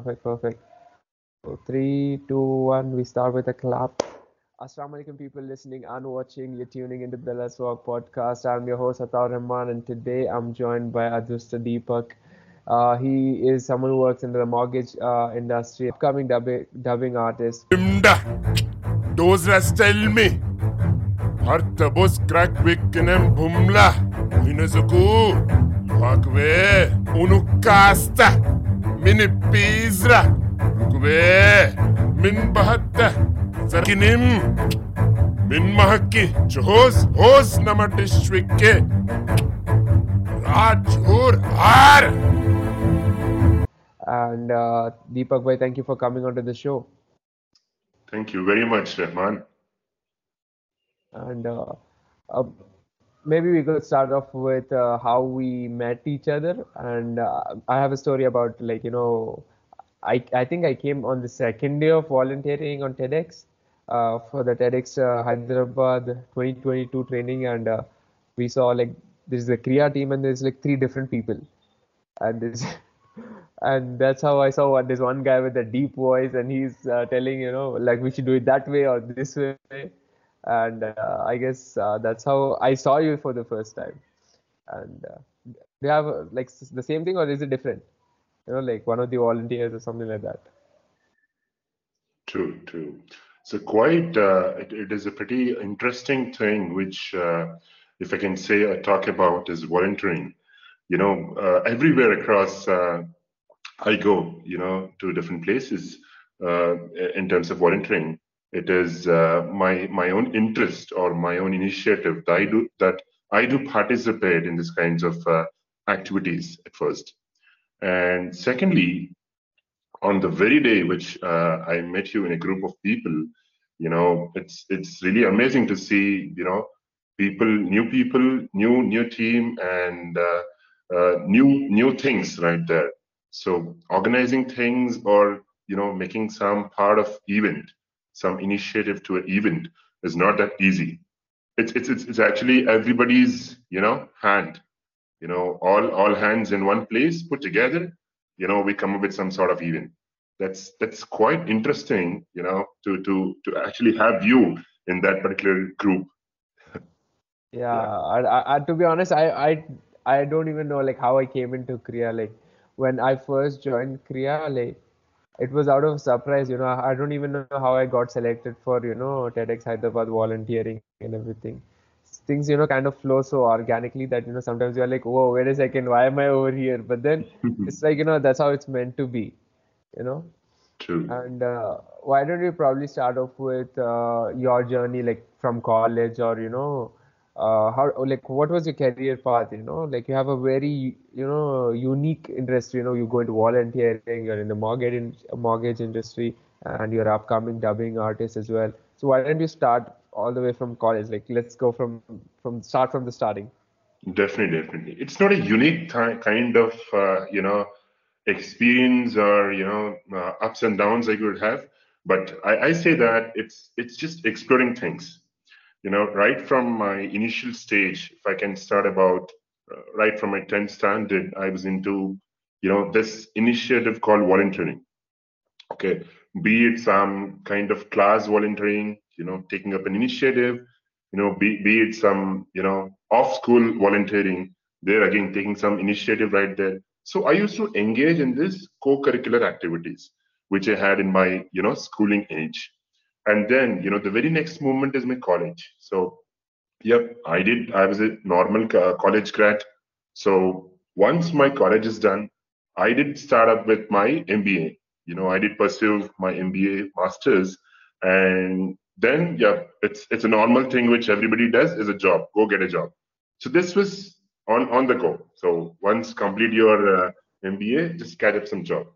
Perfect, perfect. So three, two, one. We start with a clap. Assalamu alaikum, people listening and watching. You're tuning into the Let's Walk podcast. I'm your host Ataur Rahman, and today I'm joined by Adrusta Deepak. Uh, he is someone who works in the mortgage uh, industry, upcoming dubbing, dubbing artist. Imda. Dozra stel me. Harta bos crack wickenen bumla. Minazuku. Wakwe. Unu casta. Mini pizra. Rukwe. Min bahatta. Zarkinim. Min mahaki. Johos. Hos nama district ke. Rajur. Har. And uh, Deepak bhai, thank you for coming onto the show. Thank you very much, Rahman. And uh, uh, maybe we could start off with uh, how we met each other. And uh, I have a story about like you know, I I think I came on the second day of volunteering on TEDx uh, for the TEDx uh, Hyderabad 2022 training, and uh, we saw like there's the Kriya team and there's like three different people, and this. And that's how I saw what this one guy with a deep voice, and he's uh, telling you know like we should do it that way or this way and uh, I guess uh, that's how I saw you for the first time. And uh, you have like the same thing or is it different? You know, like one of the volunteers or something like that. True, true. So quite, uh, it, it is a pretty interesting thing, which, uh, if I can say, I talk about is volunteering. You know, uh, everywhere across I go, you know, to different places in terms of volunteering. It is uh, my my own interest or my own initiative that I do that I do participate in these kinds of uh, activities at first, and secondly, on the very day which uh, I met you in a group of people, you know, it's it's really amazing to see, you know, people, new people, new new team, and uh, uh, new new things right there. So organizing things or you know making some part of event, some initiative to an event is not that easy. It's it's it's, it's actually everybody's you know hand, you know, all all hands in one place put together. You know, we come up with some sort of event that's that's quite interesting you know to to to actually have you in that particular group Yeah, I, I, I, to be honest, I, I I don't even know like how I came into Kriya. Like when I first joined Kriya, like it was out of surprise. You know, I don't even know how I got selected for you know TEDx Hyderabad volunteering and everything. Things you know kind of flow so organically that you know sometimes you're like, whoa, wait a second, why am I over here? But then it's like you know that's how it's meant to be. You know. true And uh, why don't you probably start off with uh, your journey, like from college, or you know, uh, how like what was your career path? You know, like you have a very you know unique interest. You know, you go into volunteering, you're in the mortgage in, mortgage industry, and you're upcoming dubbing artist as well. So why don't you start all the way from college? Like let's go from from start from the starting. definitely definitely it's not a unique ti- kind of uh, you know experience or you know uh, ups and downs i could have but I, I say that it's it's just exploring things you know right from my initial stage if i can start about uh, right from my 10th standard i was into you know this initiative called volunteering. Okay be it some kind of class volunteering you know taking up an initiative you know be, be it some you know off school volunteering there again taking some initiative right there. So i used to engage in this co-curricular activities which i had in my you know schooling age and then you know the very next moment is my college. So yep i did i was a normal co- college grad. So once my college is done i did start up with my mba you know i did pursue my mba masters. And then yeah it's it's a normal thing which everybody does is a job go get a job. So this was on on the go. So once complete your uh, mba just get up some job.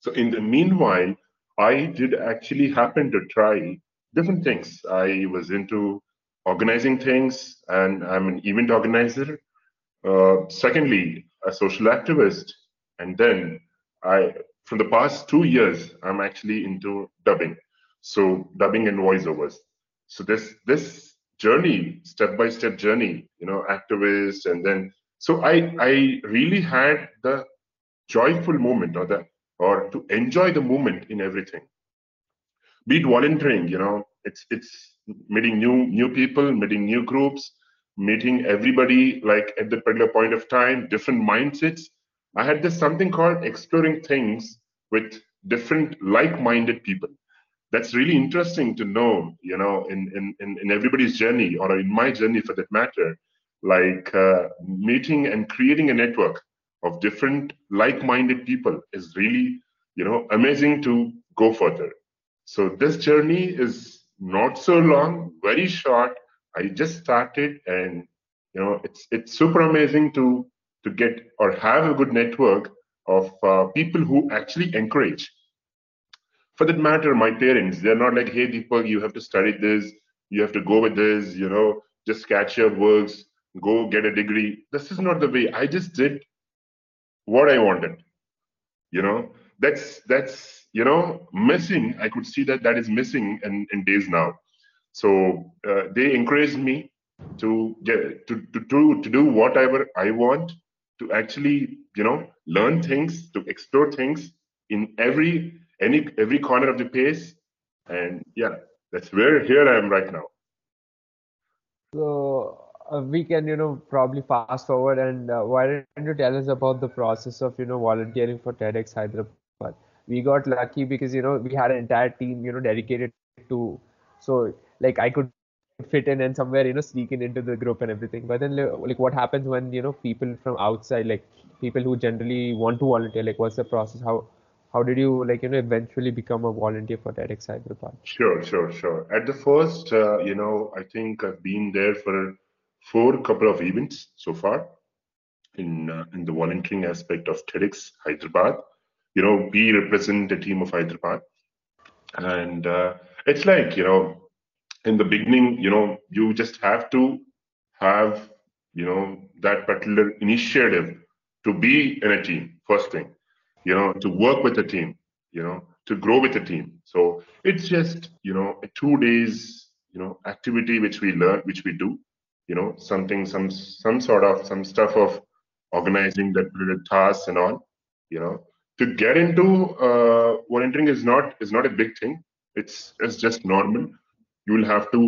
So in the meanwhile i did actually happen to try different things. I was into organizing things and i'm an event organizer uh, secondly a social activist and then i from the past two years i'm actually into dubbing. So dubbing and voiceovers. So this this journey step by step journey you know activist and then so i i really had the joyful moment or the or to enjoy the moment in everything. Be it volunteering, you know, it's it's meeting new new people, meeting new groups, meeting everybody like at the particular point of time, different mindsets. I had this something called exploring things with different like-minded people. That's really interesting to know, you know, in in in, everybody's journey or in my journey for that matter, like uh, meeting and creating a network of different like-minded people is really, you know, amazing to go further. So this journey is not so long, very short. I just started, and you know, it's it's super amazing to to get or have a good network of uh, people who actually encourage. For that matter, my parents, they're not like, hey, people, you have to study this, you have to go with this, you know, just catch your works, go get a degree. This is not the way. I just did what I wanted. You know, that's that's you know missing. I could see that that is missing in, in days now. So uh, they encouraged me to get to, to to to do whatever I want to actually you know learn things to explore things in every any every corner of the place and yeah that's where here i am right now So uh, we can, you know, probably fast forward and uh, why don't you tell us about the process of, you know, volunteering for TEDx Hyderabad? We got lucky because, you know, we had an entire team, you know, dedicated to, so like I could fit in and somewhere, you know, sneak in into the group and everything. But then, like, what happens when, you know, people from outside, like people who generally want to volunteer, like, what's the process? How, how did you, like, you know, eventually become a volunteer for TEDx Hyderabad? Sure, sure, sure. At the first, uh, you know, I think I've been there for four couple of events so far in uh, in the volunteering aspect of TEDx Hyderabad. You know, we represent a team of Hyderabad, and uh, it's like you know, in the beginning, you know, you just have to have you know that particular initiative to be in a team. First thing, you know, to work with a team, you know, to grow with a team. So it's just you know a two days you know activity which we learn, which we do you know something some some sort of some stuff of organizing that period tasks and all you know. To get into uh, volunteering is not is not a big thing. It's it's just normal. You will have to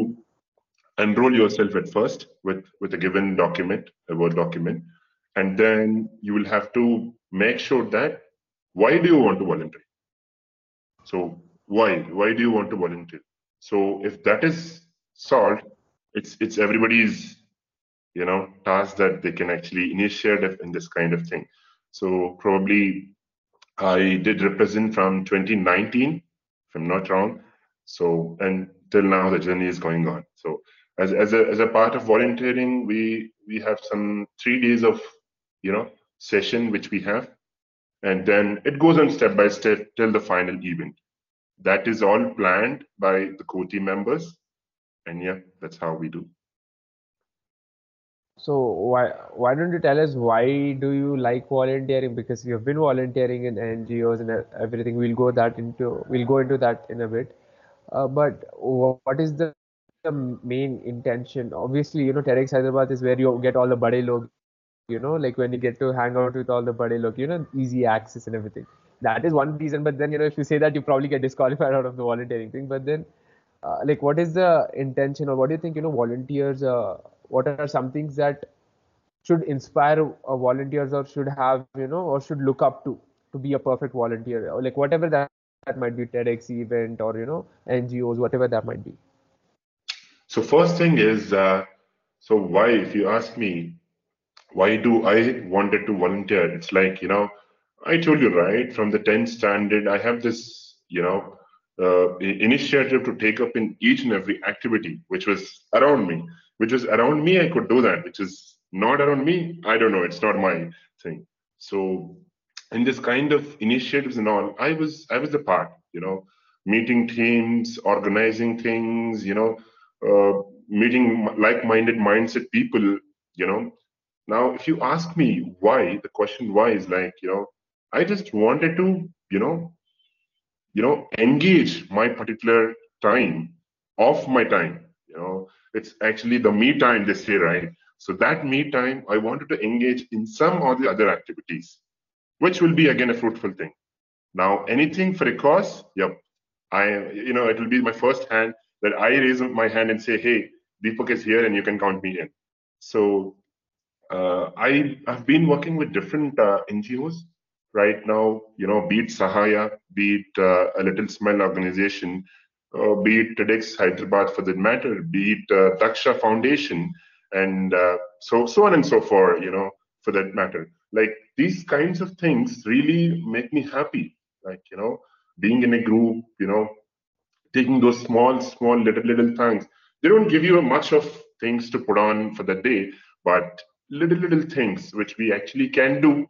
enroll yourself at first with with a given document a word document and then you will have to make sure that why do you want to volunteer? So why why do you want to volunteer? So if that is solved it's it's everybody's you know task that they can actually initiate in this kind of thing. So probably i did represent from 2019 if i'm not wrong. So and till now the journey is going on. So as, as a as a part of volunteering we we have some three days of you know session which we have. And then it goes on step by step till the final event. That is all planned by the core team members and yeah that's how we do So why why don't you tell us why do you like volunteering? Because you've been volunteering in NGOs and everything. We'll go that into we'll go into that in a bit. Uh, but what is the, the main intention? Obviously, you know, TEDx Hyderabad is where you get all the bade log, you know, like when you get to hang out with all the bade log, you know, easy access and everything. That is one reason. But then, you know, if you say that, you probably get disqualified out of the volunteering thing. But then, uh, like, what is the intention, or what do you think, you know, volunteers? Uh, what are some things that should inspire uh, volunteers or should have you know or should look up to to be a perfect volunteer or like whatever that, that might be TEDx event or you know NGOs whatever that might be So first thing is, uh, so why, if you ask me, why do I wanted to volunteer? It's like, you know, I told you, right, from the 10th standard, I have this, you know, uh, initiative to take up in each and every activity which was around me, which was around me, I could do that, which is not around me, I don't know, it's not my thing. So in this kind of initiatives and all, I was, I was a part, you know, meeting teams, organizing things, you know, uh, meeting like-minded mindset people you know now if you ask me why the question why is like you know i just wanted to you know you know engage my particular time of my time you know it's actually the me time they say right so that me time i wanted to engage in some or the other activities which will be again a fruitful thing Now, anything for a cause, yep. I, you know, it will be my first hand that I raise my hand and say, hey, Deepak is here and you can count me in. So uh, I have been working with different uh, NGOs right now, you know, be it Sahaya, be it uh, a Little Smile organization, uh, be it TEDx Hyderabad for that matter, be it uh, Daksha Foundation, and uh, so so on and so forth, you know, for that matter. Like these kinds of things really make me happy. Like you know, being in a group, you know, taking those small, small little little things. They don't give you much of things to put on for the day, but little little things which we actually can do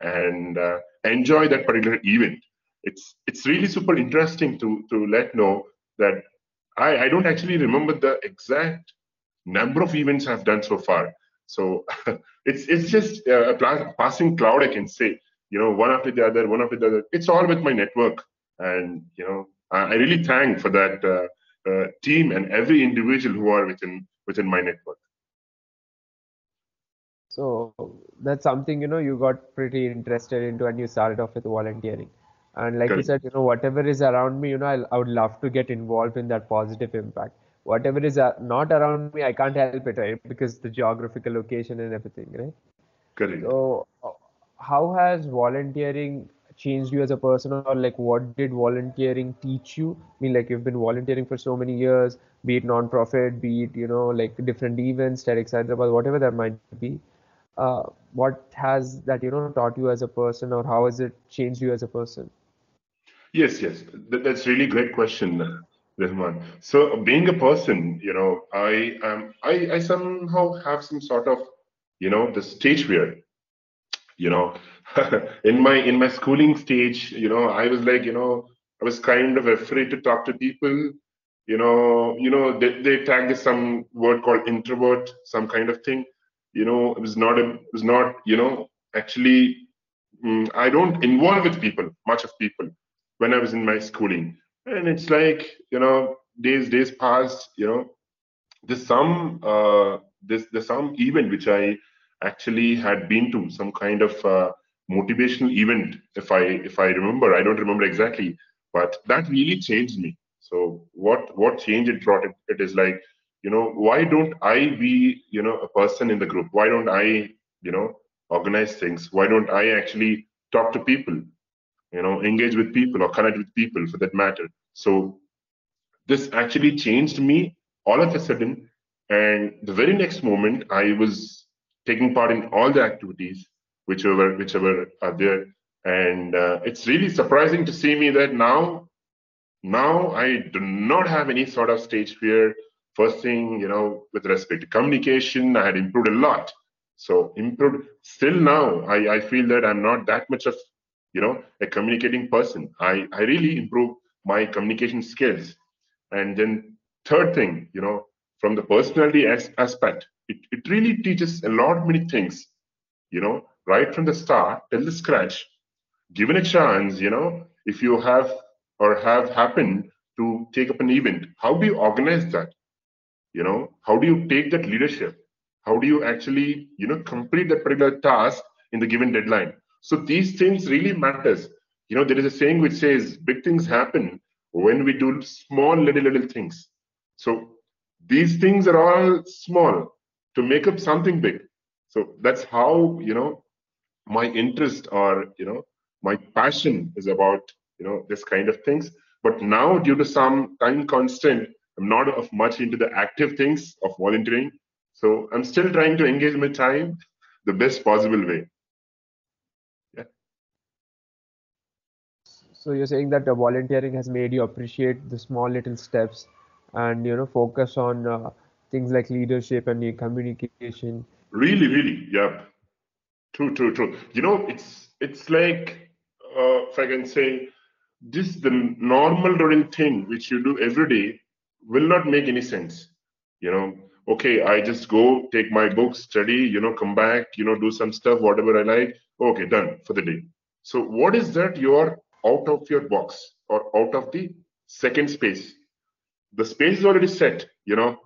and uh, enjoy that particular event. It's it's really super interesting to to let know that I, I don't actually remember the exact number of events I've done so far. So it's it's just a passing cloud, I can say. You know, one after the other, one after the other. It's all with my network, and you know, I really thank for that uh, uh, team and every individual who are within within my network. So that's something you know you got pretty interested into, and you started off with volunteering. And like you said, you know, whatever is around me, you know, I, I would love to get involved in that positive impact. Whatever is uh, not around me, I can't help it, right? Because the geographical location and everything, right? Correct. So, uh, how has volunteering changed you as a person, or like what did volunteering teach you? I mean, like you've been volunteering for so many years, be it non-profit, be it you know, like different events, TEDx Hyderabad, whatever that might be. Uh, what has that you know taught you as a person, or how has it changed you as a person? Yes, yes, that's really great question, Rahman. So, being a person, you know, I um, I, I somehow have some sort of, you know, the stage fear. You know, in my in my schooling stage, you know, I was like, you know, I was kind of afraid to talk to people. You know, you know, they, they tagged some word called introvert, some kind of thing. You know, it was not a, it was not, you know, actually, mm, I don't involve with people, much of people when I was in my schooling. And it's like, you know, days days passed, you know, there's some uh there's there's some event which I actually had been to, some kind of uh, motivational event, if I if I remember. I don't remember exactly, but that really changed me. So what what change it brought it, it is like, you know, why don't I be, you know, a person in the group? Why don't I, you know, organize things? Why don't I actually talk to people? you know engage with people or connect with people for that matter so this actually changed me all of a sudden and the very next moment i was taking part in all the activities whichever whichever are there and uh, it's really surprising to see me that now now i do not have any sort of stage fear first thing you know with respect to communication i had improved a lot. So improved still now i, I feel that i'm not that much of you know a communicating person. I i really improve my communication skills. And then third thing you know from the personality as, aspect it, it really teaches a lot many things. You know right from the start till the scratch given a chance you know if you have or have happened to take up an event how do you organize that you know how do you take that leadership how do you actually you know complete that particular task in the given deadline so these things really matters. You know, there is a saying which says big things happen when we do small little little things. So these things are all small to make up something big. So that's how, you know, my interest or, you know, my passion is about, you know, this kind of things. But now due to some time constant, I'm not of much into the active things of volunteering. So I'm still trying to engage my time the best possible way. Yeah. So you're saying that uh, volunteering has made you appreciate the small little steps and you know focus on uh, things like leadership and communication. Really, really, yeah. True, true, true. You know, it's it's like uh, if I can say, this the normal routine thing which you do every day will not make any sense. You know, okay, I just go take my books, study, you know, come back, you know, do some stuff, whatever I like. Okay, done for the day. So what is that you're out of your box or out of the second space. The space is already set, you know.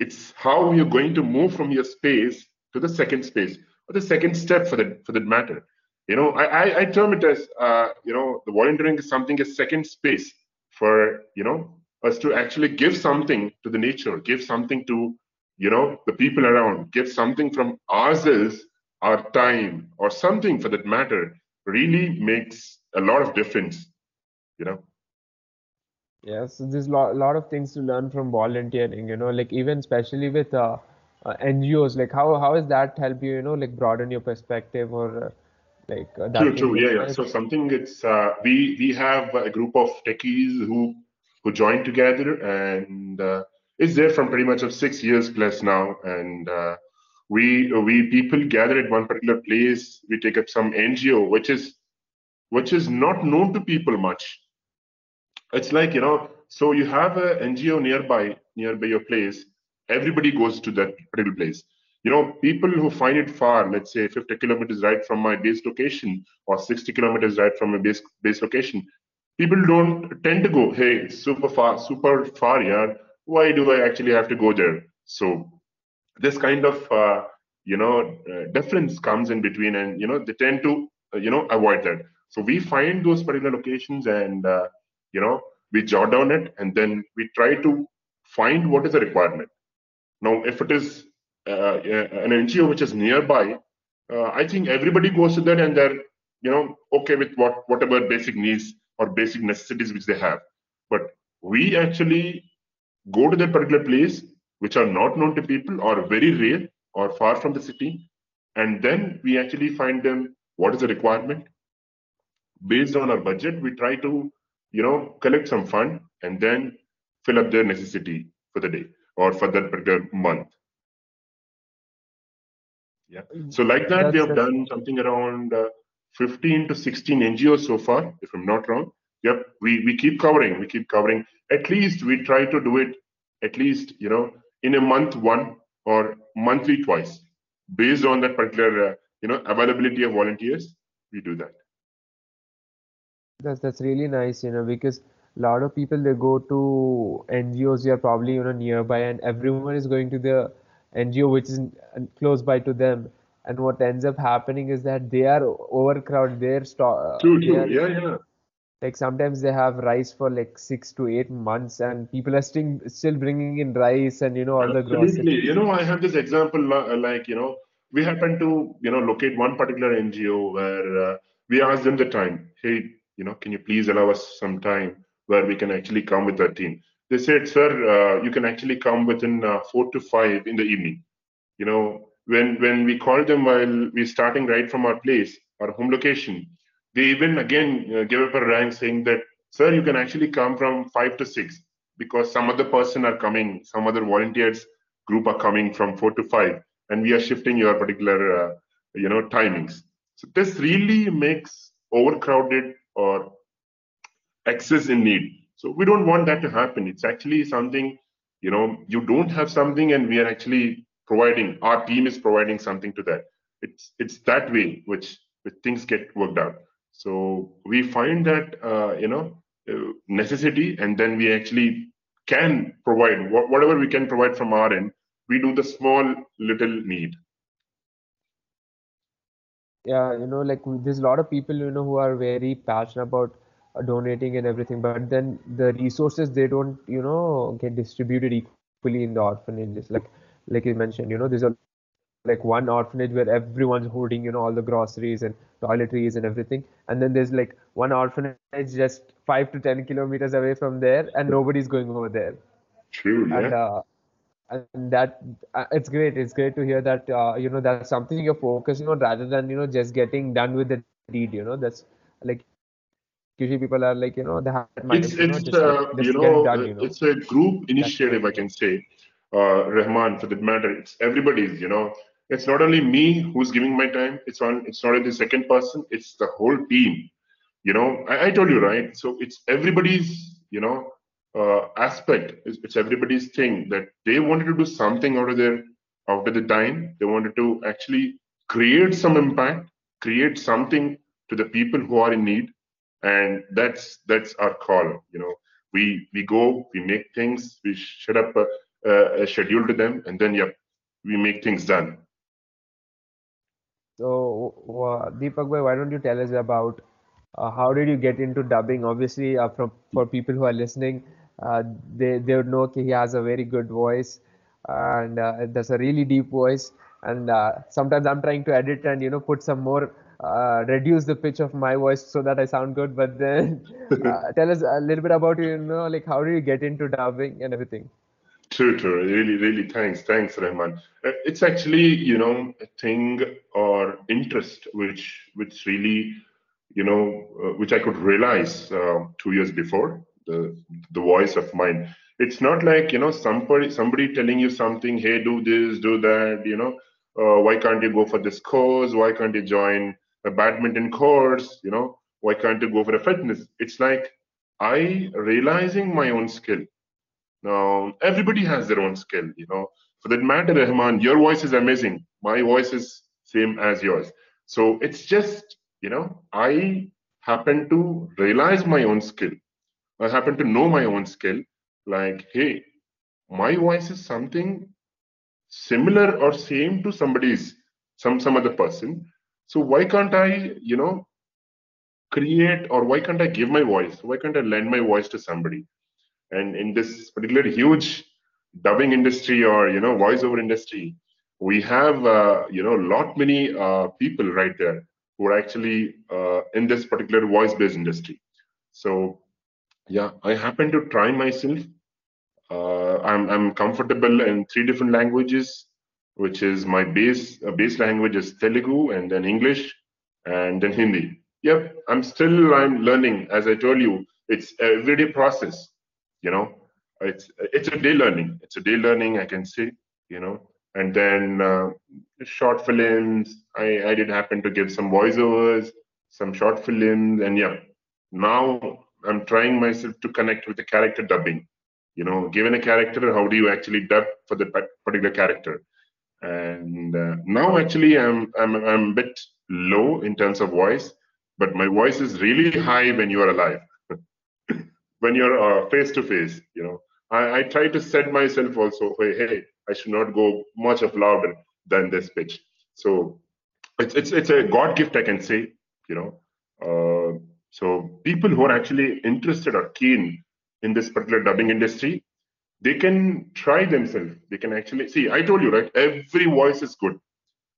It's how you're going to move from your space to the second space or the second step for that for that matter. you know I, I, I term it as uh, you know the volunteering is something a second space for you know us to actually give something to the nature give something to you know the people around give something from ourselves our time or something for that matter really makes a lot of difference you know Yeah, so there's a lot, lot of things to learn from volunteering, you know, like even especially with uh, uh, NGOs, like how how has that help you, you know, like broaden your perspective or uh, like uh, True, true. Yeah, yeah. So something it's uh, we we have a group of techies who who joined together and uh, there from pretty much of six years plus now. And uh, we we people gather at one particular place. We take up some NGO, which is which is not known to people much. It's like you know. So you have a NGO nearby nearby your place. Everybody goes to that particular place you know people who find it far let's say 50 kilometers right from my base location or 60 kilometers right from my base base location people don't tend to go hey super far super far yeah why do i actually have to go there? So this kind of uh, you know uh, difference comes in between and you know they tend to uh, you know avoid that. So we find those particular locations and uh, you know we jot down it and then we try to find what is the requirement. Now if it is uh, an ngo which is nearby uh, i think everybody goes to that and they're you know okay with what whatever basic needs or basic necessities which they have. But we actually go to that particular place which are not known to people or very rare or far from the city and then we actually find them what is the requirement. Based on our budget we try to you know collect some fund and then fill up their necessity for the day or for that particular month. Yeah. So like that we have done something around uh, 15 to 16 ngos so far if i'm not wrong. Yep we we keep covering we keep covering. At least we try to do it at least you know in a month one or monthly twice. Based on that particular uh, you know availability of volunteers we do that. That's that's really nice, you know, because a lot of people they go to NGOs they are probably, you know, nearby and everyone is going to the NGO which is close by to them. And what ends up happening is that they are overcrowded. They're sto uh, true they true are yeah yeah like sometimes they have rice for like six to eight months and people are still still bringing in rice and you know all the Absolutely. You know, I have this example uh, like, you know, we happen to, you know, locate one particular NGO where uh, we asked them the time, hey, you know, can you please allow us some time where we can actually come with our team? They said, sir, uh, you can actually come within uh, four to five in the evening. You know, when when we call them while we're starting right from our place, our home location, they even again uh, gave up a rank saying that, sir, you can actually come from five to six because some other person are coming, some other volunteers group are coming from four to five, and we are shifting your particular, uh, you know, timings. So this really makes overcrowded or excess in need. So we don't want that to happen. It's actually something, you know, you don't have something, and we are actually providing. Our team is providing something to that. It's it's that way which which things get worked out. So we find that uh, you know uh, necessity, and then we actually can provide whatever we can provide from our end. We do the small little need. Yeah, you know, like there's a lot of people, you know, who are very passionate about uh, donating and everything, but then the resources they don't, you know, get distributed equally in the orphanages. Like, like you mentioned, you know, there's a like one orphanage where everyone's hoarding, you know, all the groceries and toiletries and everything, and then there's like one orphanage just five to ten kilometers away from there, and nobody's going over there. True, And yeah. uh, and that uh, it's great. It's great to hear that uh, you know that's something you're focusing on rather than you know just getting done with the deed. You know that's like usually people are like you know they have It's. You know it's just uh, you just get know done. uh, You know it's a group initiative, I can say. Uh, Rahman, for that matter, it's everybody's. You know, it's not only me who's giving my time. It's on. It's not only the second person. It's the whole team. You know, I, I told you right. So it's everybody's. You know, uh, aspect. It's, it's everybody's thing that they wanted to do something out of their out of the time. They wanted to actually create some impact, create something to the people who are in need and that's that's our call you know we we go we make things we set up a, a, a schedule to them and then yep we make things done So, uh, Deepak bhai, why don't you tell us about uh, how did you get into dubbing? Obviously, uh, from for people who are listening, uh, they they would know that he has a very good voice, and uh, there's a really deep voice. And uh, sometimes I'm trying to edit and you know put some more, uh, reduce the pitch of my voice so that I sound good. But then, uh, tell us a little bit about you know like how did you get into dubbing and everything? True, true. Really, really thanks. Thanks, Rahman. Uh, It's actually, you know, a thing or interest which which really, you know, uh, which I could realize uh, two years before the the voice of mine. It's not like, you know, somebody somebody telling you something, hey, do this, do that, you know, uh, why can't you go for this course? Why can't you join a badminton course? You know, why can't you go for a fitness? It's like I realizing my own skill now, everybody has their own skill, you know. For that matter, Rahman, your voice is amazing. My voice is same as yours. So it's just, you know, I happen to realize my own skill. I happen to know my own skill. Like, hey, my voice is something similar or same to somebody's, some some other person. So why can't I, you know, create or why can't I give my voice? Why can't I lend my voice to somebody? And in this particular huge dubbing industry or you know voiceover industry we have uh, you know a lot many uh, people right there who are actually uh, in this particular voice based industry. So yeah i happen to try myself. Uh, I'm, I'm comfortable in three different languages which is my base uh, base language is telugu and then english and then hindi. Yep i'm still i'm learning. As i told you it's a everyday process you know? It's it's a day learning. It's a day learning i can say you know? And then uh, short films. I i did happen to give some voiceovers some short films and yeah. Now i'm trying myself to connect with the character dubbing. You know given a character how do you actually dub for the particular character? And uh, now actually i'm i'm i'm a bit low in terms of voice but my voice is really high when you are alive when you're face to face you know. I, I try to set myself also hey, hey i should not go much of louder than this pitch. So it's it's it's a god gift i can say you know. Uh, so people who are actually interested or keen in this particular dubbing industry they can try themselves. They can actually see i told you right every voice is good.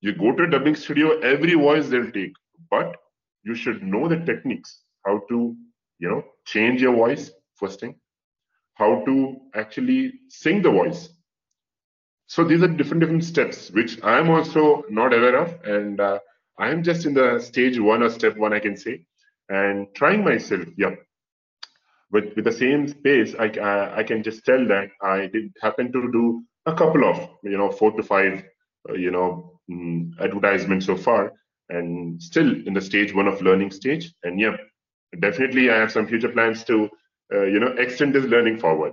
You go to a dubbing studio every voice they'll take. But you should know the techniques how to you know change your voice first thing. How to actually sing the voice. So these are different different steps which i am also not aware of. And uh, i am just in the stage one or step one i can say and trying myself yeah. With with the same space i i, I can just tell that i did happen to do a couple of you know four to five uh, you know mm, advertisements so far and still in the stage one of learning stage. And yeah definitely i have some future plans to uh, you know extend this learning forward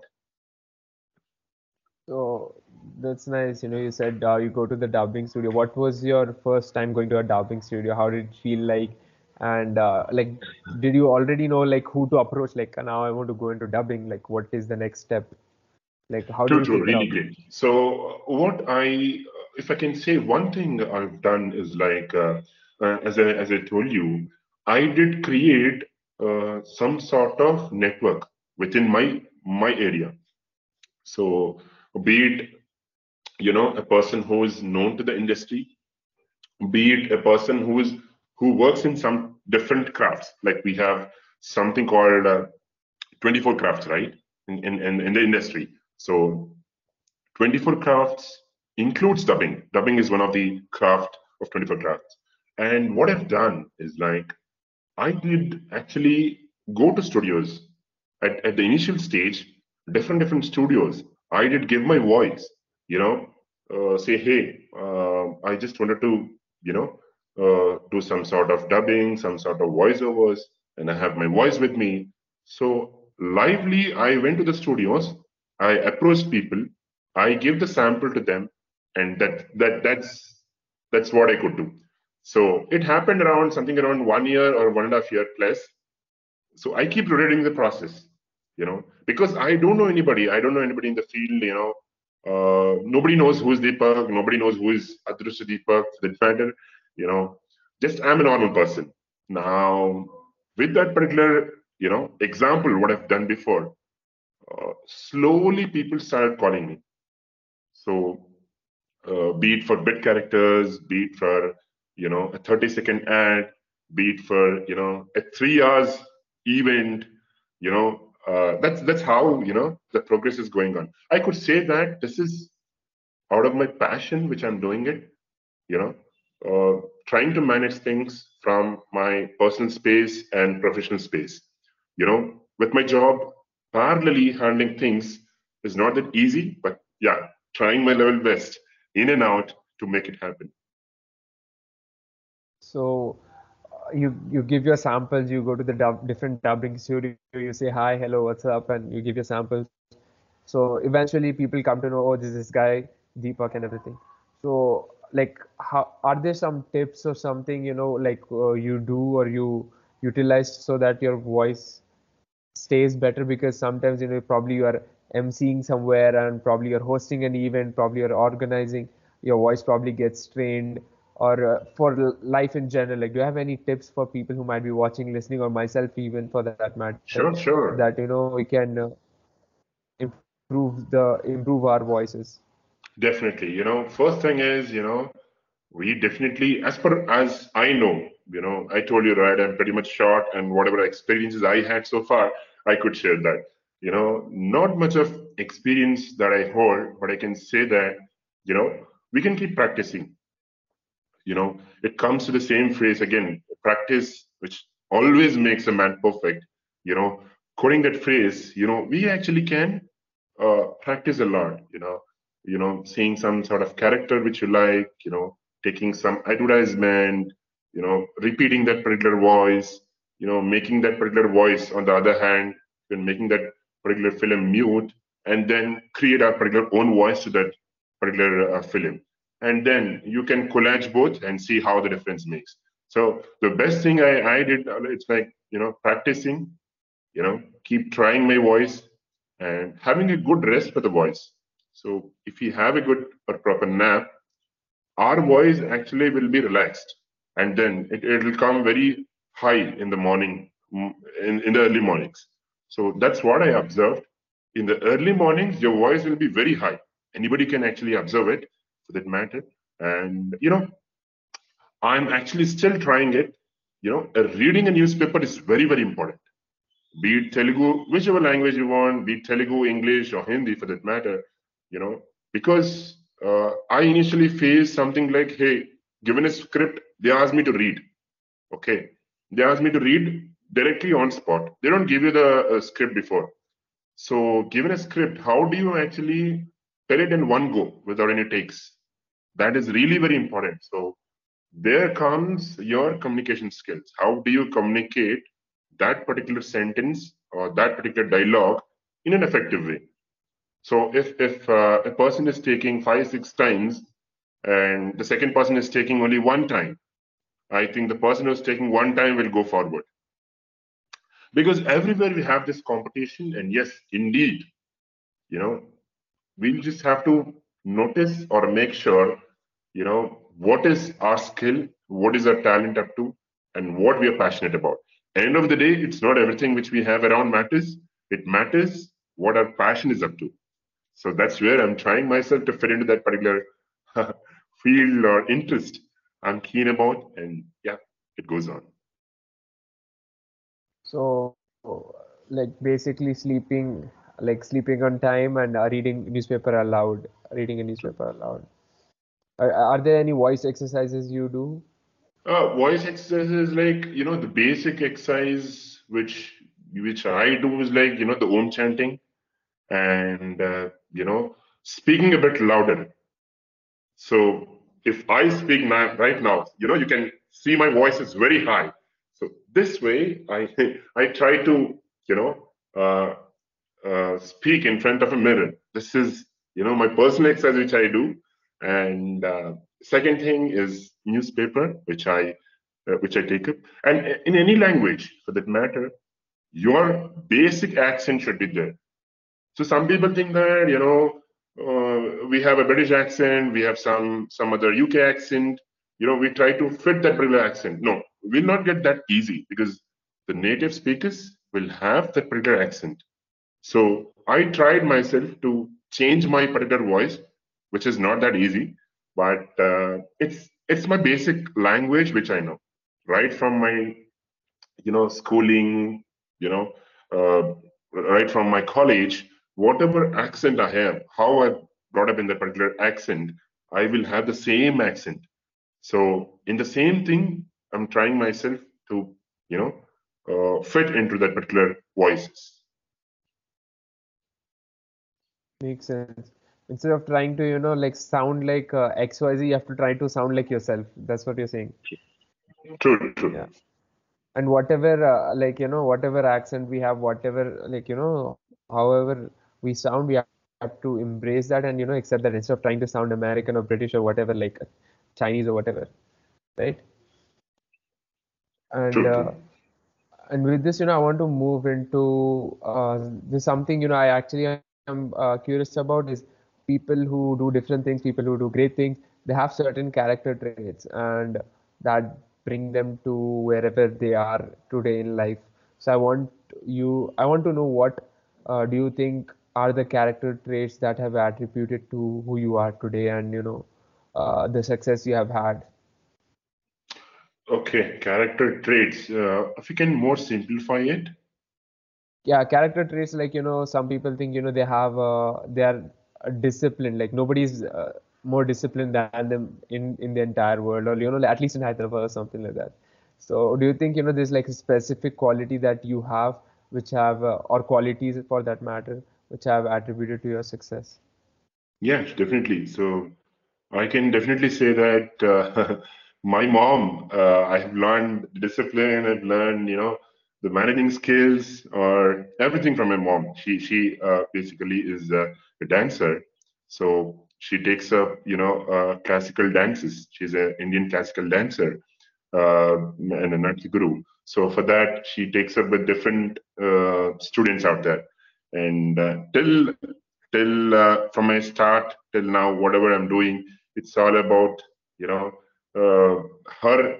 So that's nice. You know, you said uh, you go to the dubbing studio. What was your first time going to a dubbing studio? How did it feel like? And uh, like, did you already know like who to approach? Like, now I want to go into dubbing. Like, what is the next step? Like, how do you true really great so what i if i can say one thing i've done is like uh, uh, as i as i told you i did create uh, some sort of network within my my area. So be it you know a person who is known to the industry be it a person who is who works in some different crafts like we have something called uh, 24 crafts right in, in in in the industry. So 24 crafts includes dubbing. Dubbing is one of the craft of 24 crafts. And what i've done is like i did actually go to studios at, at the initial stage different different studios. I did give my voice you know uh, say hey uh, i just wanted to you know uh, do some sort of dubbing some sort of voiceovers and i have my voice with me. So lively i went to the studios. I approached people. I gave the sample to them and that that that's that's what i could do so it happened around something around one year or one and a half year plus. So i keep rotating the process you know because i don't know anybody. I don't know anybody in the field you know. Uh, nobody knows who is deepak. Nobody knows who is adrush deepak that matter you know, just I'm a normal person. Now, with that particular, you know, example, what I've done before, uh, slowly people started calling me. So, uh, be it for bit characters, be it for, you know, a 30 second ad, be it for, you know, a three hours event, you know, uh, that's that's how you know the progress is going on. I could say that this is out of my passion, which I'm doing it. You know, uh, trying to manage things from my personal space and professional space. You know, with my job, parallelly handling things is not that easy, but yeah, trying my level best in and out to make it happen. So you you give your samples you go to the dub, different dubbing studio you say hi hello what's up? and you give your samples. So eventually people come to know oh this is this guy deepak and everything. So like how are there some tips or something you know like uh, you do or you utilize so that your voice stays better? Because sometimes you know probably you are emceeing somewhere and probably you're hosting an event probably you're organizing your voice probably gets strained or uh, for life in general like do you have any tips for people who might be watching listening or myself even for that matter? Sure sure. that you know we can uh, improve the improve our voices. Definitely. You know first thing is you know we definitely as per as i know you know i told you right i'm pretty much short and whatever experiences i had so far i could share that. You know not much of experience that i hold but i can say that you know we can keep practicing you know it comes to the same phrase again practice which always makes a man perfect you know quoting that phrase you know we actually can uh, practice a lot you know you know seeing some sort of character which you like you know taking some advertisement you know repeating that particular voice you know making that particular voice on the other hand and making that particular film mute and then create a particular own voice to that particular uh, film and then you can collage both and see how the difference makes. So the best thing I, I did, it's like, you know, practicing, you know, keep trying my voice and having a good rest for the voice. So if you have a good or proper nap, our voice actually will be relaxed and then it, it will come very high in the morning, mm, in, in the early mornings. So that's what I observed. In the early mornings, your voice will be very high. Anybody can actually observe it for that matter. And you know, I'm actually still trying it. You know, reading a newspaper is very, very important. Be it Telugu, whichever language you want, be it Telugu, English, or Hindi for that matter. You know, because uh, I initially faced something like, hey, given a script, they asked me to read. Okay, they asked me to read directly on spot. They don't give you the uh, script before. So, given a script, how do you actually tell it in one go without any takes? That is really very important. So there comes your communication skills. How do you communicate that particular sentence or that particular dialogue in an effective way? So if if uh, a person is taking five six times and the second person is taking only one time i think the person who's taking one time will go forward. Because everywhere we have this competition and yes indeed you know we'll just have to notice or make sure you know what is our skill what is our talent up to and what we are passionate about. End of the day it's not everything which we have around matters. It matters what our passion is up to. So that's where i'm trying myself to fit into that particular field or interest i'm keen about and yeah it goes on. So like basically sleeping like sleeping on time and uh, reading newspaper aloud reading a newspaper aloud are, are there any voice exercises you do uh, voice exercises like you know the basic exercise which which i do is like you know the om chanting and uh, you know speaking a bit louder so if i speak now right now you know you can see my voice is very high so this way i i try to you know uh, uh, speak in front of a mirror. This is, you know, my personal exercise which I do. And uh, second thing is newspaper, which I uh, which I take up. And in any language, for that matter, your basic accent should be there. So some people think that you know uh, we have a British accent, we have some some other UK accent. you know we try to fit that particular accent no we'll not get that easy because the native speakers will have that particular accent so i tried myself to change my particular voice which is not that easy but uh, it's it's my basic language which i know right from my you know schooling you know uh, right from my college whatever accent i have how i brought up in that particular accent i will have the same accent so in the same thing i'm trying myself to you know uh, fit into that particular voices Makes sense. Instead of trying to, you know, like sound like uh, XYZ, you have to try to sound like yourself. That's what you're saying. true true Yeah. And whatever, uh, like, you know, whatever accent we have, whatever, like, you know, however we sound, we have to embrace that and, you know, accept that instead of trying to sound American or British or whatever, like Chinese or whatever, right? And True, uh, and with this, you know, I want to move into uh, this something, you know, I actually am uh, curious about is people who do different things, people who do great things, they have certain character traits and that bring them to wherever they are today in life. So I want you, I want to know what uh, do you think are the character traits that have attributed to who you are today and, you know, uh, the success you have had. okay character traits uh, if you can more simplify it Yeah, character traits like, you know, some people think, you know, they have uh, they are disciplined. Like nobody's uh, more disciplined than them in in the entire world, or you know, at least in Hyderabad or something like that. So, do you think, you know, there's like a specific quality that you have, which have uh, or qualities for that matter, which have attributed to your success? Yeah, definitely. So I can definitely say that uh, my mom, uh, I have learned discipline. I've learned, you know, the managing skills or everything from my mom. She she uh, basically is a, a dancer, so she takes up, you know, uh, classical dances. She's an Indian classical dancer uh, and a Natya guru. So for that, she takes up with different uh, students out there, and uh, till till uh, from my start till now, whatever I'm doing, it's all about you know her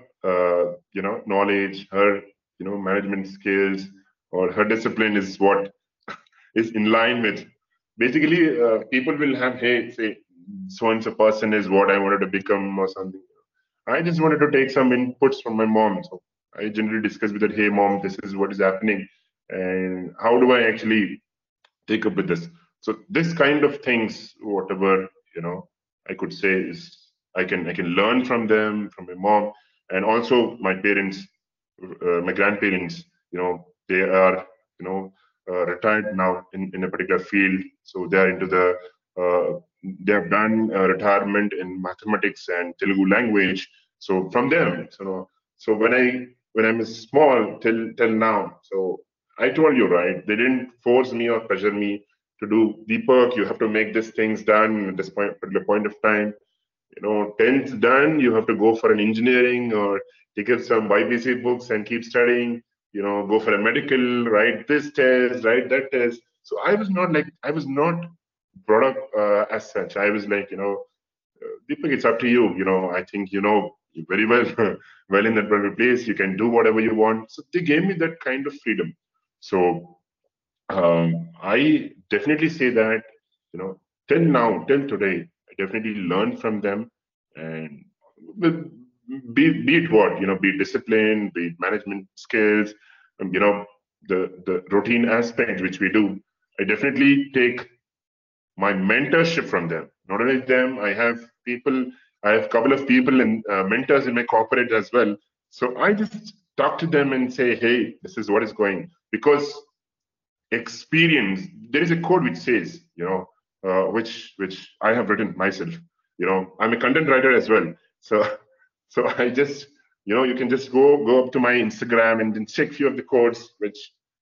you know knowledge, her you know management skills, or her discipline is what is in line with. Basically, uh, people will have hey say so and so person is what I wanted to become or something. I just wanted to take some inputs from my mom. So I generally discuss with her, hey mom, this is what is happening, and how do I actually take up with this? So this kind of things, whatever you know, I could say is I can I can learn from them, from my mom, and also my parents, uh, my grandparents. You know, they are you know uh, retired now in, in a particular field, so they are into the uh, they have done uh, retirement in mathematics and Telugu language. So from them, so so when I when I'm small till till now, so I told you right, they didn't force me or pressure me to do the work. You have to make these things done at this point particular point of time. You know, 10th done, you have to go for an engineering or take up some YPC books and keep studying. You know, go for a medical, write this test, write that test. So I was not like I was not brought up uh, as such. I was like, you know, uh, Deepak, it's up to you. You know, I think you know very well, well in that particular place. You can do whatever you want. So they gave me that kind of freedom. So um, I definitely say that, you know, till now, till today, I definitely learned from them, and with be, be it what you know, be discipline, be it management skills, um, you know, the the routine aspect which we do. I definitely take my mentorship from them. Not only them, I have people, I have a couple of people and uh, mentors in my corporate as well. So I just talk to them and say, hey, this is what is going because experience. There is a code which says, you know, uh, which which I have written myself. You know, I'm a content writer as well. So so I just you know you can just go go up to my Instagram and then check few of the codes which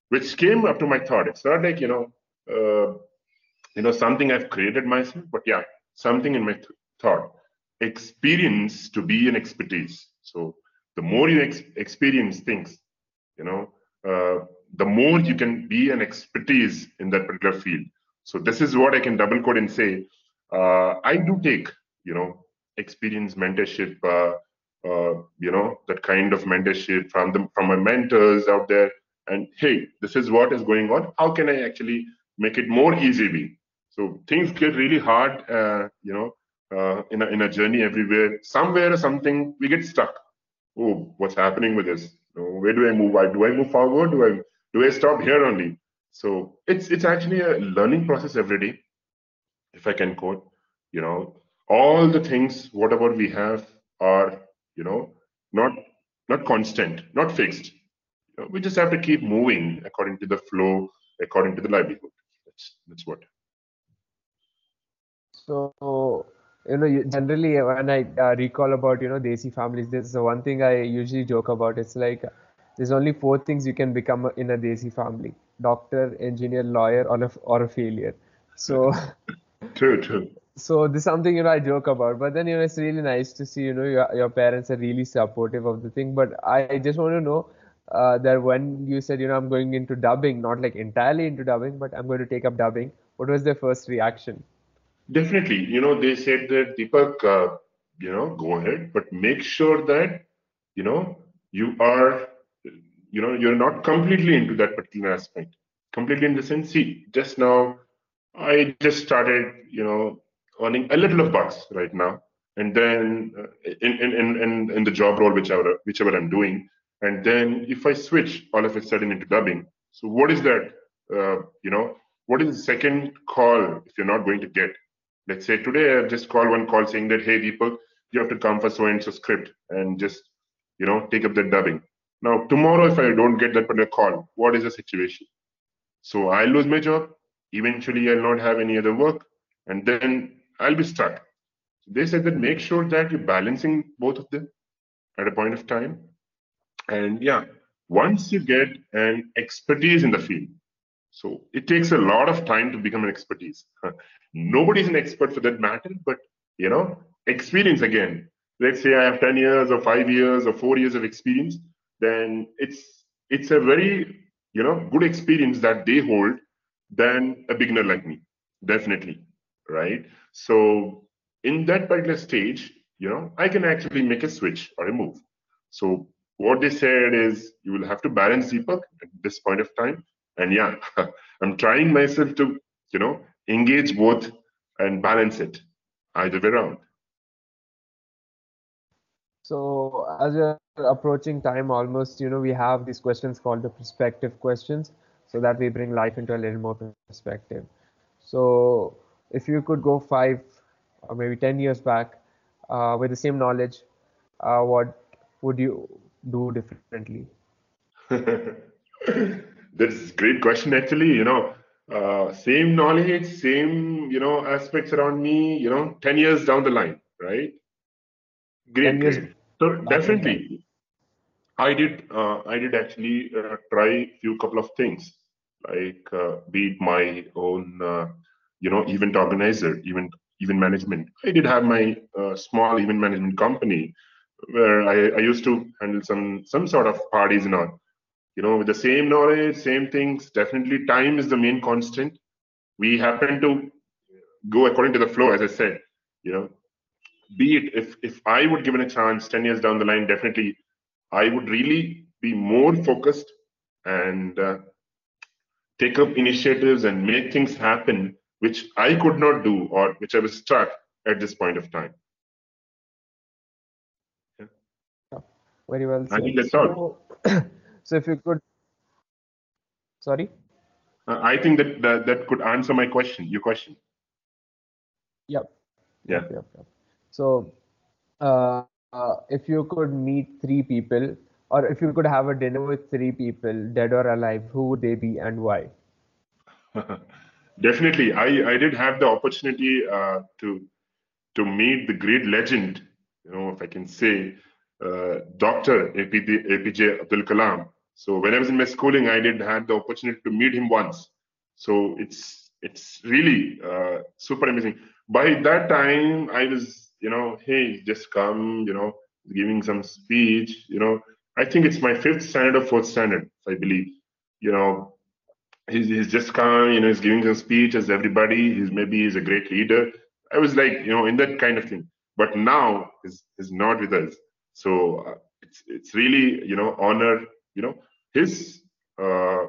which came up to my thought. It's not like you know. Uh, you know something i've created myself but yeah something in my th- thought experience to be an expertise so the more you ex- experience things you know uh, the more you can be an expertise in that particular field so this is what i can double code and say uh, i do take you know experience mentorship uh, uh, you know that kind of mentorship from the from my mentors out there. And hey this is what is going on. How can i actually make it more easy so things get really hard uh, you know uh, in, a, in a journey everywhere. Somewhere or something we get stuck. Oh what's happening with this? Where do i move? Do i move forward? Do i do i stop here only? So it's it's actually a learning process every day if i can quote you know. All the things whatever we have are you know not not constant not fixed. You know, we just have to keep moving according to the flow according to the livelihood. That's that's what. So you know generally when i uh, recall about you know desi families there's one thing i usually joke about. It's like there's only four things you can become in a desi family doctor engineer lawyer or a, or a failure. So true true so this is something you know I joke about, but then you know it's really nice to see you know your your parents are really supportive of the thing. But I just want to know uh, that when you said you know I'm going into dubbing, not like entirely into dubbing, but I'm going to take up dubbing. What was their first reaction? Definitely, you know they said that Deepak, uh, you know, go ahead, but make sure that you know you are, you know, you're not completely into that particular aspect. Completely in the sense, see, just now I just started, you know, earning a little of bucks right now, and then uh, in, in in in the job role whichever whichever I'm doing, and then if I switch all of a sudden into dubbing, so what is that? Uh, you know, what is the second call if you're not going to get? Let's say today I've just call one call saying that hey people, you have to come for so and so script and just you know take up that dubbing. Now tomorrow if I don't get that particular call, what is the situation? So I lose my job. Eventually I'll not have any other work, and then I'll be stuck. They said that make sure that you're balancing both of them at a point of time. And yeah, once you get an expertise in the field, so it takes a lot of time to become an expertise. Nobody's an expert for that matter, but you know, experience again. Let's say I have 10 years or five years or four years of experience, then it's it's a very you know good experience that they hold than a beginner like me. Definitely right? So in that particular stage, you know, I can actually make a switch or a move. So what they said is you will have to balance Deepak at this point of time. And yeah, I'm trying myself to, you know, engage both and balance it either way around. So as we're approaching time almost, you know, we have these questions called the perspective questions so that we bring life into a little more perspective. So if you could go five or maybe 10 years back uh, with the same knowledge, uh, what would you do differently? That's a great question, actually. You know, uh, same knowledge, same, you know, aspects around me, you know, 10 years down the line, right? Great. great. So definitely, I did, uh, I did actually uh, try few couple of things, like uh, be it my own you know event organizer event event management. I did have my uh, small event management company where I, I used to handle some some sort of parties and all. You know with the same knowledge same things definitely time is the main constant. We happen to go according to the flow as i said you know. Be it if if i would given a chance 10 years down the line definitely i would really be more focused and uh, take up initiatives and make things happen which I could not do or which I was stuck at this point of time. Yeah. Very well. Said. I think that's all. so if you could, sorry. Uh, I think that, that that could answer my question. Your question. Yep. Yeah. Yep, yep, So, uh, uh, if you could meet three people, or if you could have a dinner with three people, dead or alive, who would they be and why? definitely. I i did have the opportunity uh, to to meet the great legend you know if i can say uh, dr APJ, abdul kalam. So when i was in my schooling i did had the opportunity to meet him once. So it's it's really uh, super amazing. By that time i was you know hey just come you know giving some speech you know. I think it's my fifth standard or fourth standard i believe you know he's, he's just come, you know, he's giving some speech as everybody. He's maybe he's a great leader. I was like, you know, in that kind of thing. But now he's, he's not with us. So uh, it's it's really you know honor you know his uh,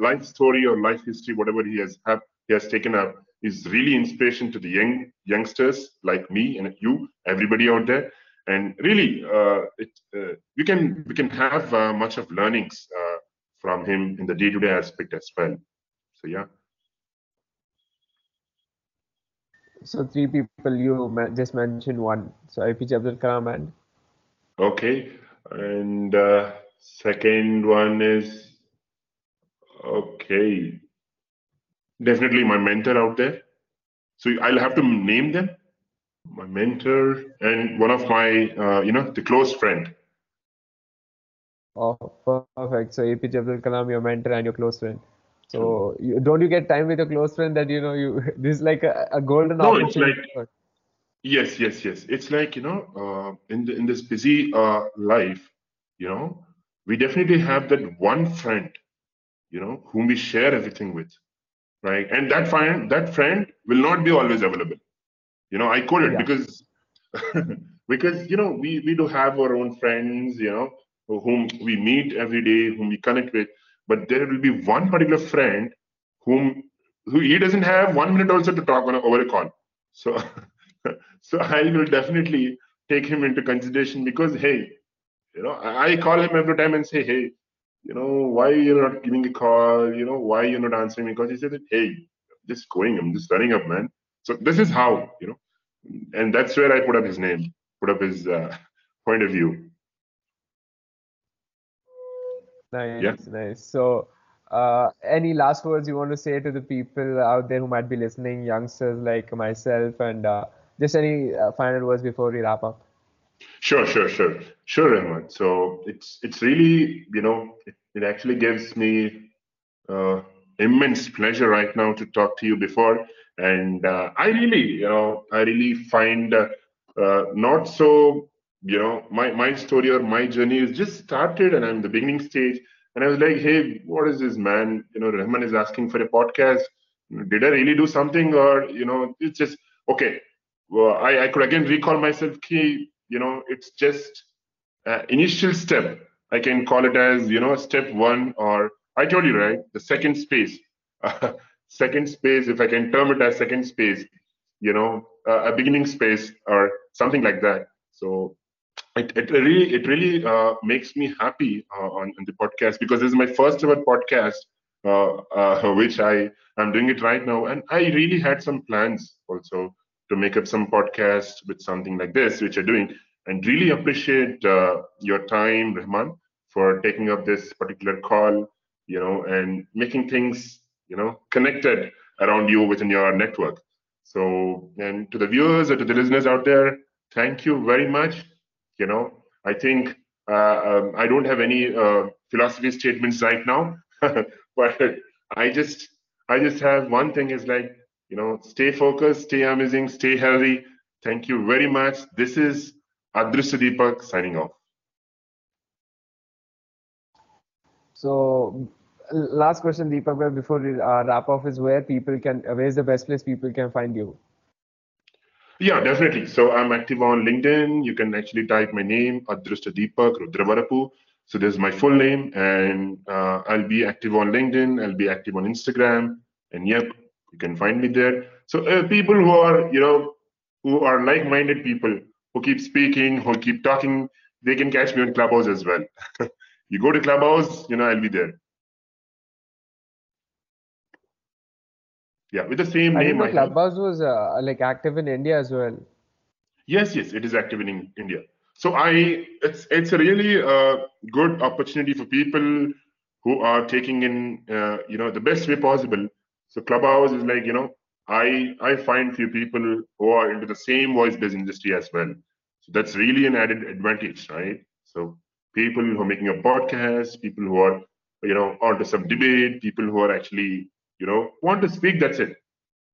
life story or life history, whatever he has have, he has taken up, is really inspiration to the young youngsters like me and you, everybody out there. And really, uh, it, uh, we can we can have uh, much of learnings uh, from him in the day-to-day aspect as well. So yeah. So three people you just mentioned one. So APJ Abdul Kalam and Okay, and uh, second one is okay. Definitely my mentor out there. So I'll have to name them. My mentor and one of my, uh, you know, the close friend. Oh perfect. So APJ Abdul Kalam, your mentor and your close friend. So you, don't you get time with your close friend that you know you this is like a, a golden No, it's like- Yes, yes, yes. It's like you know, uh, in the, in this busy uh, life, you know, we definitely have that one friend, you know, whom we share everything with, right? And that friend, that friend will not be always available. You know, I quote it Yeah. because because you know we we do have our own friends, you know, whom we meet every day, whom we connect with, but there will be one particular friend whom who he doesn't have one minute also to talk on a, over a call. So so I will definitely take him into consideration because hey, you know, I call him every time and say, hey, you know, why you're not giving a call? You know, why you're not answering me? Because he said hey, I'm just going, I'm just running up, man. So this is how, you know, and that's where I put up his name, put up his uh, point of view. Nice, Yeah. nice. So, uh, any last words you want to say to the people out there who might be listening, youngsters like myself, and uh, just any uh, final words before we wrap up? Sure, sure, sure, sure, Rahman. So it's it's really you know it, it actually gives me uh, immense pleasure right now to talk to you before, and uh, I really you know I really find uh, uh, not so you know my my story or my journey is just started and I'm in the beginning stage, and I was like, hey, what is this man? You know, Rahman is asking for a podcast. Did I really do something, or you know, it's just okay. Well, I, I could again recall myself. Key, you know it's just uh, initial step i can call it as you know step one or i told you right the second space second space if i can term it as second space you know uh, a beginning space or something like that so it, it really it really uh, makes me happy uh, on, on the podcast because this is my first ever podcast uh, uh, which i i'm doing it right now and i really had some plans also to make up some podcast with something like this, which you're doing, and really appreciate uh, your time, Rahman, for taking up this particular call, you know, and making things, you know, connected around you within your network. So, and to the viewers or to the listeners out there, thank you very much. You know, I think uh, um, I don't have any uh, philosophy statements right now, but I just, I just have one thing is like you know, stay focused, stay amazing, stay healthy. Thank you very much. This is Adrusta Deepak signing off. So, last question, Deepak, before we uh, wrap off, is where people can, where's the best place people can find you? Yeah, definitely. So I'm active on LinkedIn. You can actually type my name, Adrusta Deepak Rudravarapu. So there's my full name, and uh, I'll be active on LinkedIn. I'll be active on Instagram, and yep, you can find me there. So uh, people who are, you know, who are like-minded people who keep speaking, who keep talking, they can catch me on Clubhouse as well. you go to Clubhouse, you know, I'll be there. Yeah, with the same I name. I. Clubhouse was uh, like active in India as well. Yes, yes, it is active in India. So I, it's it's a really uh, good opportunity for people who are taking in, uh, you know, the best way possible. So Clubhouse is like, you know, I I find few people who are into the same voice-based industry as well. So that's really an added advantage, right? So people who are making a podcast, people who are, you know, onto some debate, people who are actually, you know, want to speak. That's it.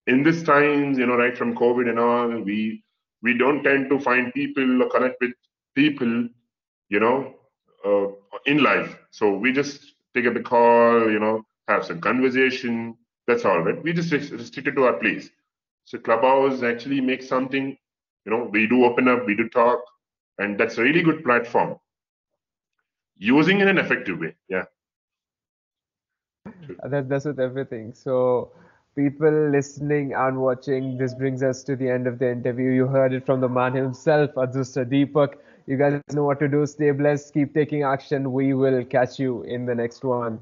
In this times, you know, right from COVID and all, we we don't tend to find people or connect with people, you know, uh, in life. So we just take up a call, you know, have some conversation. That's all, right? We just res- restrict it to our place. So Clubhouse actually makes something, you know, we do open up, we do talk, and that's a really good platform. Using in an effective way, yeah. That, that's with everything. So, people listening and watching, this brings us to the end of the interview. You heard it from the man himself, Adrusta Deepak. You guys know what to do. Stay blessed. Keep taking action. We will catch you in the next one.